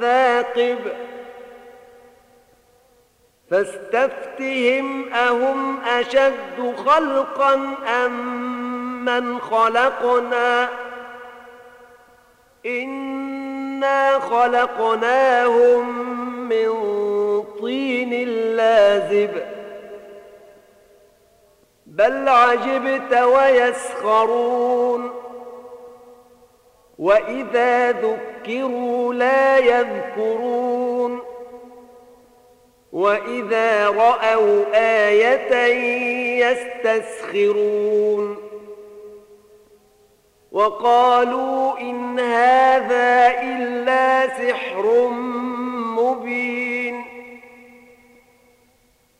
ثاقب فاستفتهم أهم أشد خلقا أم من خلقنا إنا خلقناهم من طين لازب بل عجبت ويسخرون وإذا ذكروا لا يذكرون وإذا رأوا آية يستسخرون وقالوا إن هذا إلا سحر مبين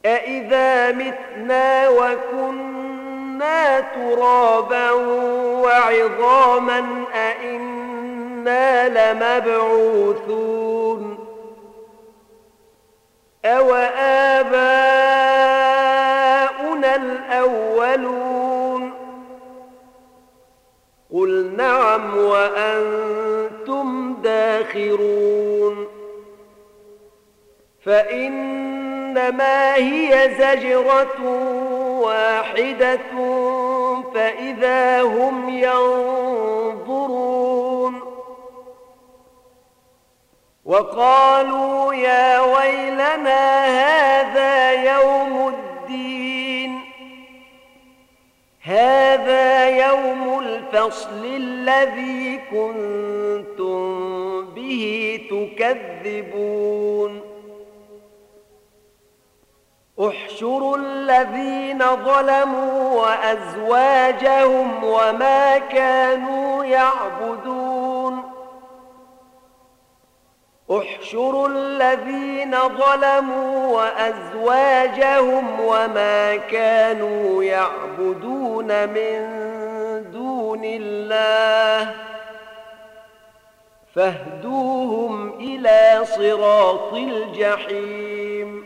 أإذا متنا وكنا ترابا وعظاما أئنا لمبعوثون. أو آباؤنا الأولون. قل نعم وأنتم داخرون. فإنما هي زجرة واحدة فإذا هم ينظرون. وقالوا يا ويلنا هذا يوم الدين. هذا يوم الفصل الذي كنتم به تكذبون. احشروا الذين ظلموا وأزواجهم وما كانوا يعبدون. احشروا الذين ظلموا وأزواجهم وما كانوا يعبدون من دون الله. فاهدوهم إلى صراط الجحيم.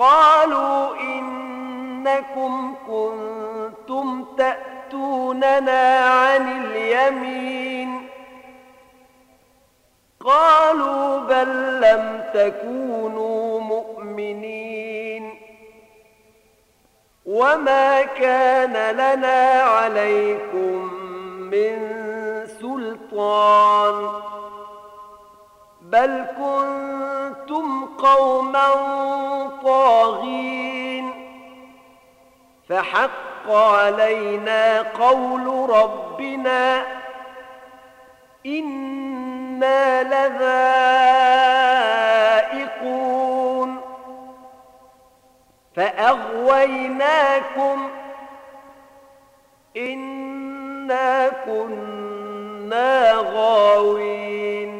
قالوا إنكم كنتم تأتوننا عن اليمين. قالوا بل لم تكونوا مؤمنين. وما كان لنا عليكم من سلطان. بل كنتم قوما طاغين فحق علينا قول ربنا إنا لذائقون فأغويناكم إنا كنا غاوين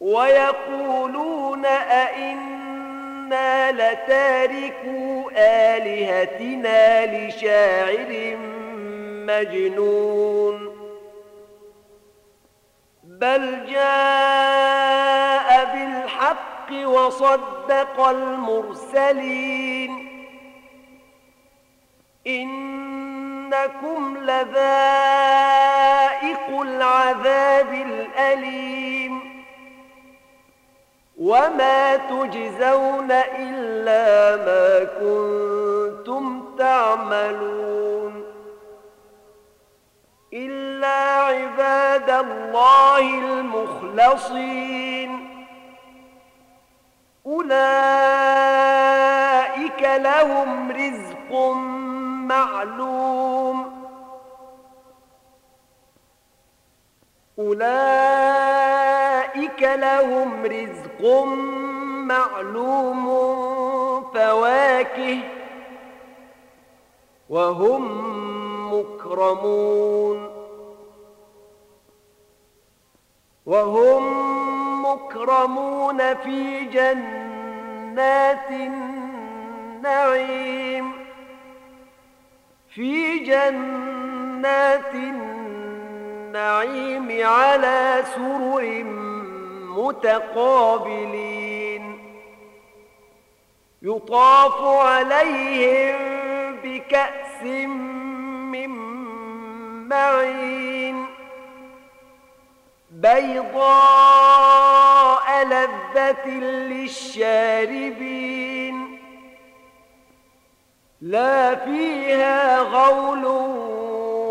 ويقولون أئنا لتاركوا آلهتنا لشاعر مجنون. بل جاء بالحق وصدق المرسلين. إنكم لذائق العذاب الأليم. وما تجزون إلا ما كنتم تعملون إلا عباد الله المخلصين أولئك لهم رزق معلوم أولئك لهم رزق معلوم فواكه وهم مكرمون وهم مكرمون في جنات النعيم في جنات النعيم على سرر متقابلين. يطاف عليهم بكأس من معين. بيضاء لذة للشاربين. لا فيها غول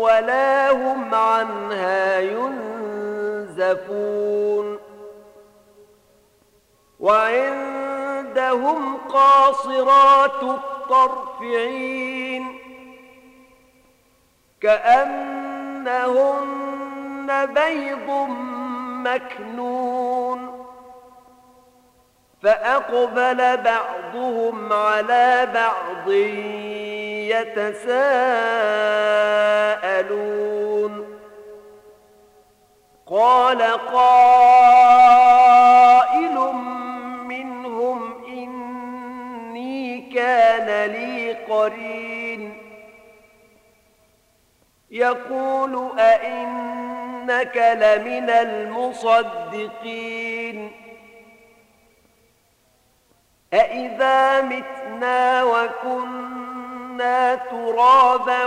ولا هم عنها ينزفون. وعندهم قاصرات الطرف عين كأنهن بيض مكنون. فأقبل بعضهم على بعض يتساءلون. قال قائل منهم إني كان لي قرين. يقول أئنك لمن المصدقين. أئذا متنا وكنا ترابا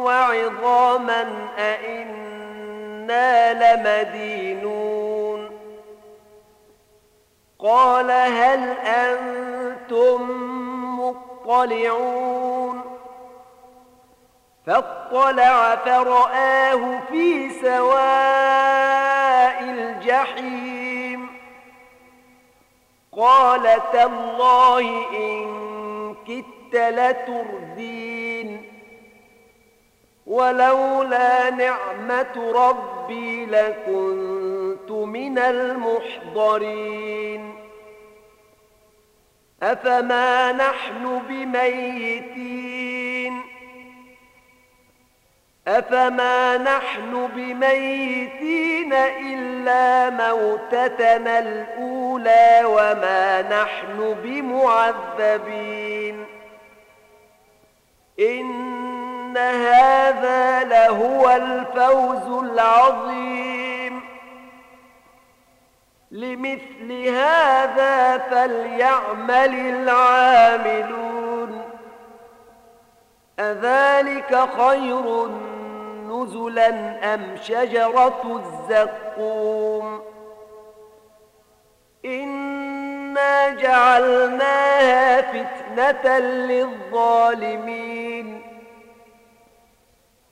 وعظاما أئنا لمدينون قال هل أنتم مطلعون فاطلع فرآه في سواء الجحيم قال تالله إن كدت لتردين ولولا نعمة ربي لكنت من المحضرين. أفما نحن بميتين؟ أفما نحن بميتين إلا موتتنا الأولى وما نحن بمعذبين؟ إن هذا لهو الفوز العظيم. لمثل هذا فليعمل العاملون. أذلك خير نزلا أم شجرة الزقوم؟ إنا جعلناها فتنة للظالمين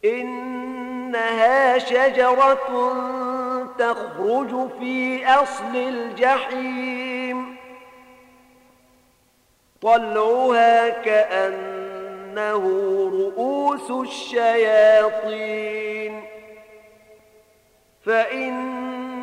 إنها شجرة تخرج في أصل الجحيم طلعها كأنه رؤوس الشياطين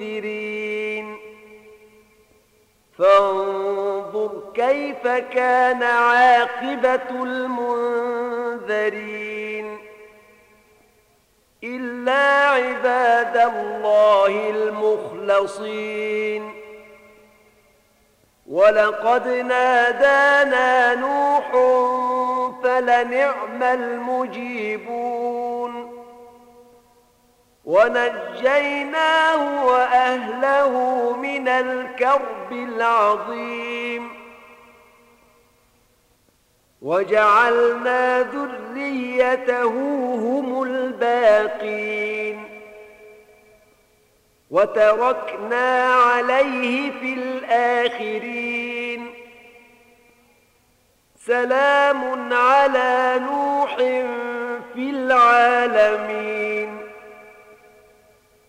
منذرين فانظر كيف كان عاقبة المنذرين. إلا عباد الله المخلصين. ولقد نادانا نوح فلنعم المجيبون. ونجيناه وأهله من الكرب العظيم. وجعلنا ذريته هم الباقين. وتركنا عليه في الآخرين. سلام على نوح في العالمين.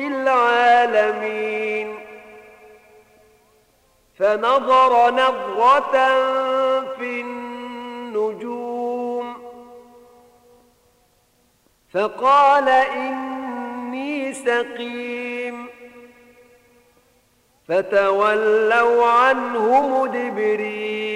العالمين. فنظر نظرة في النجوم فقال إني سقيم. فتولوا عنه مدبرين.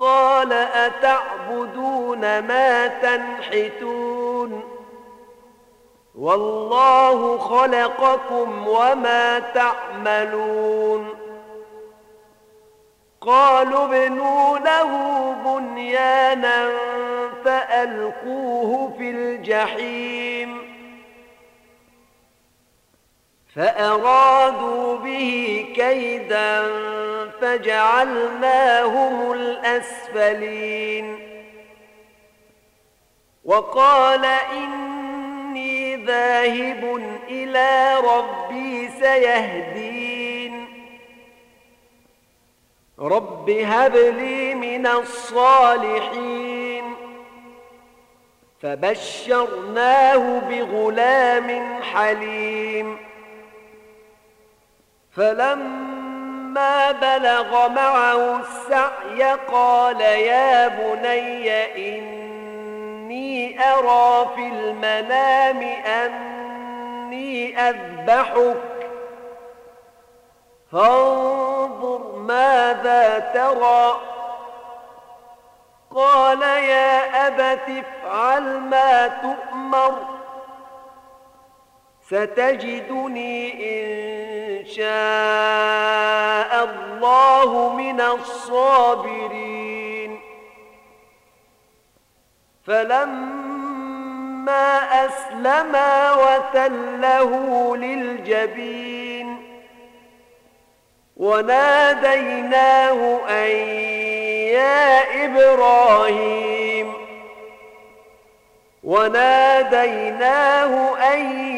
قال أتعبدون ما تنحتون والله خلقكم وما تعملون قالوا ابنوا له بنيانا فألقوه في الجحيم فأرادوا به كيدا فجعلناهم الأسفلين. وقال إني ذاهب إلى ربي سيهدين. رب هب لي من الصالحين. فبشرناه بغلام حليم. فلما بلغ معه السعي قال يا بني إني أرى في المنام أني أذبحك. فانظر ماذا ترى. قال يا أبت افعل ما تؤمر. ستجدني إن شاء الله من الصابرين. فلما أسلما وتله للجبين وناديناه أن يا إبراهيم وناديناه أن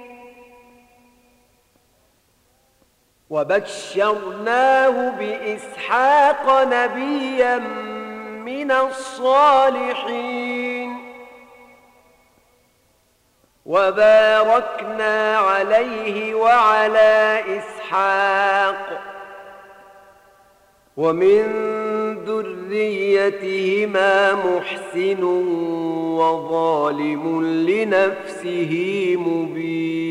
وبشرناه بإسحاق نبيا من الصالحين. وباركنا عليه وعلى إسحاق. ومن ذريتهما محسن وظالم لنفسه مبين.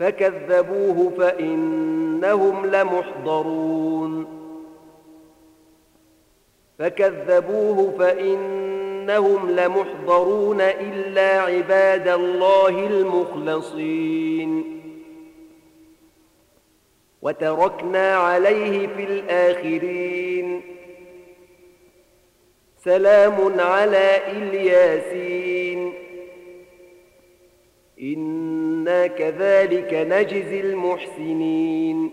فكذبوه فإنهم لمحضرون. فكذبوه فإنهم لمحضرون إلا عباد الله المخلصين. وتركنا عليه في الآخرين. سلام على إلياسين. إنا كذلك نجزي المحسنين.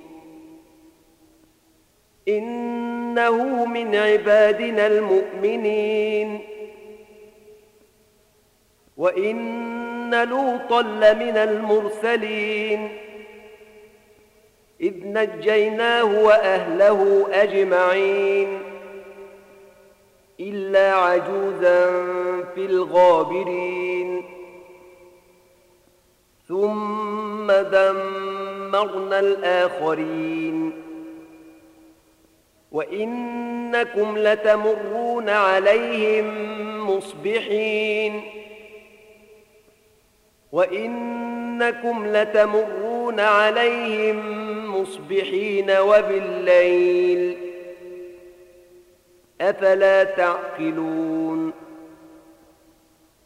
إنه من عبادنا المؤمنين. وإن لوطا لمن المرسلين. إذ نجيناه وأهله أجمعين. إلا عجوزا في الغابرين. ثم دمرنا الآخرين. وإنكم لتمرون عليهم مصبحين. وإنكم لتمرون عليهم مصبحين وبالليل. أفلا تعقلون؟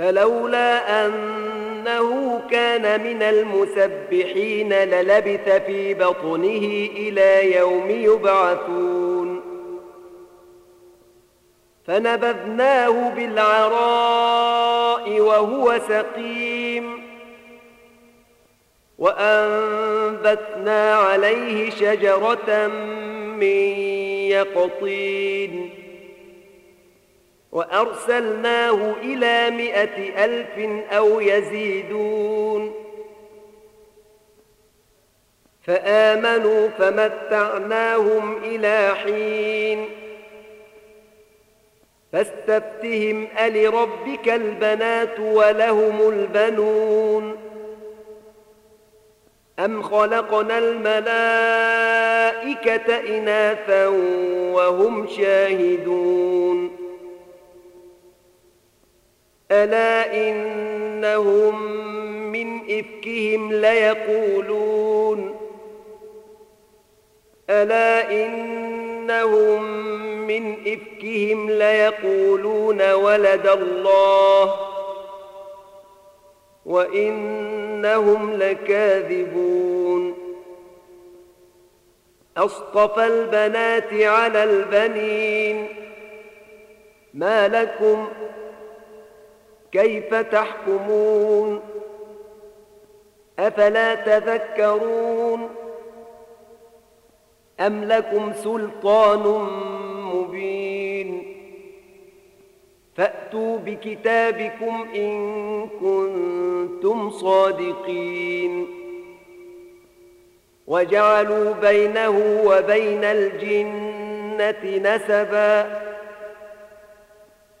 فلولا أنه كان من المسبحين للبث في بطنه إلى يوم يبعثون. فنبذناه بالعراء وهو سقيم. وأنبتنا عليه شجرة من يقطين. وأرسلناه إلى مائة ألف أو يزيدون. فآمنوا فمتعناهم إلى حين. فاستفتهم ألربك البنات ولهم البنون. أم خلقنا الملائكة إناثا وهم شاهدون. ألا إنهم من إفكهم ليقولون ألا إنهم من إفكهم ليقولون ولد الله وإنهم لكاذبون أصطفى البنات على البنين ما لكم كيف تحكمون؟ أفلا تذكرون؟ أم لكم سلطان مبين؟ فأتوا بكتابكم إن كنتم صادقين. وجعلوا بينه وبين الجنة نسبا.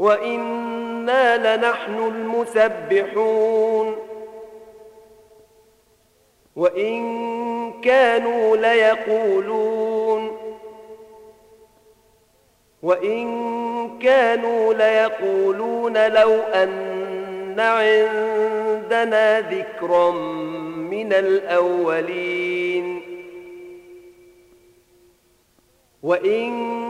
وإنا لنحن المسبحون وإن كانوا ليقولون وإن كانوا ليقولون لو أن عندنا ذكرا من الأولين وإن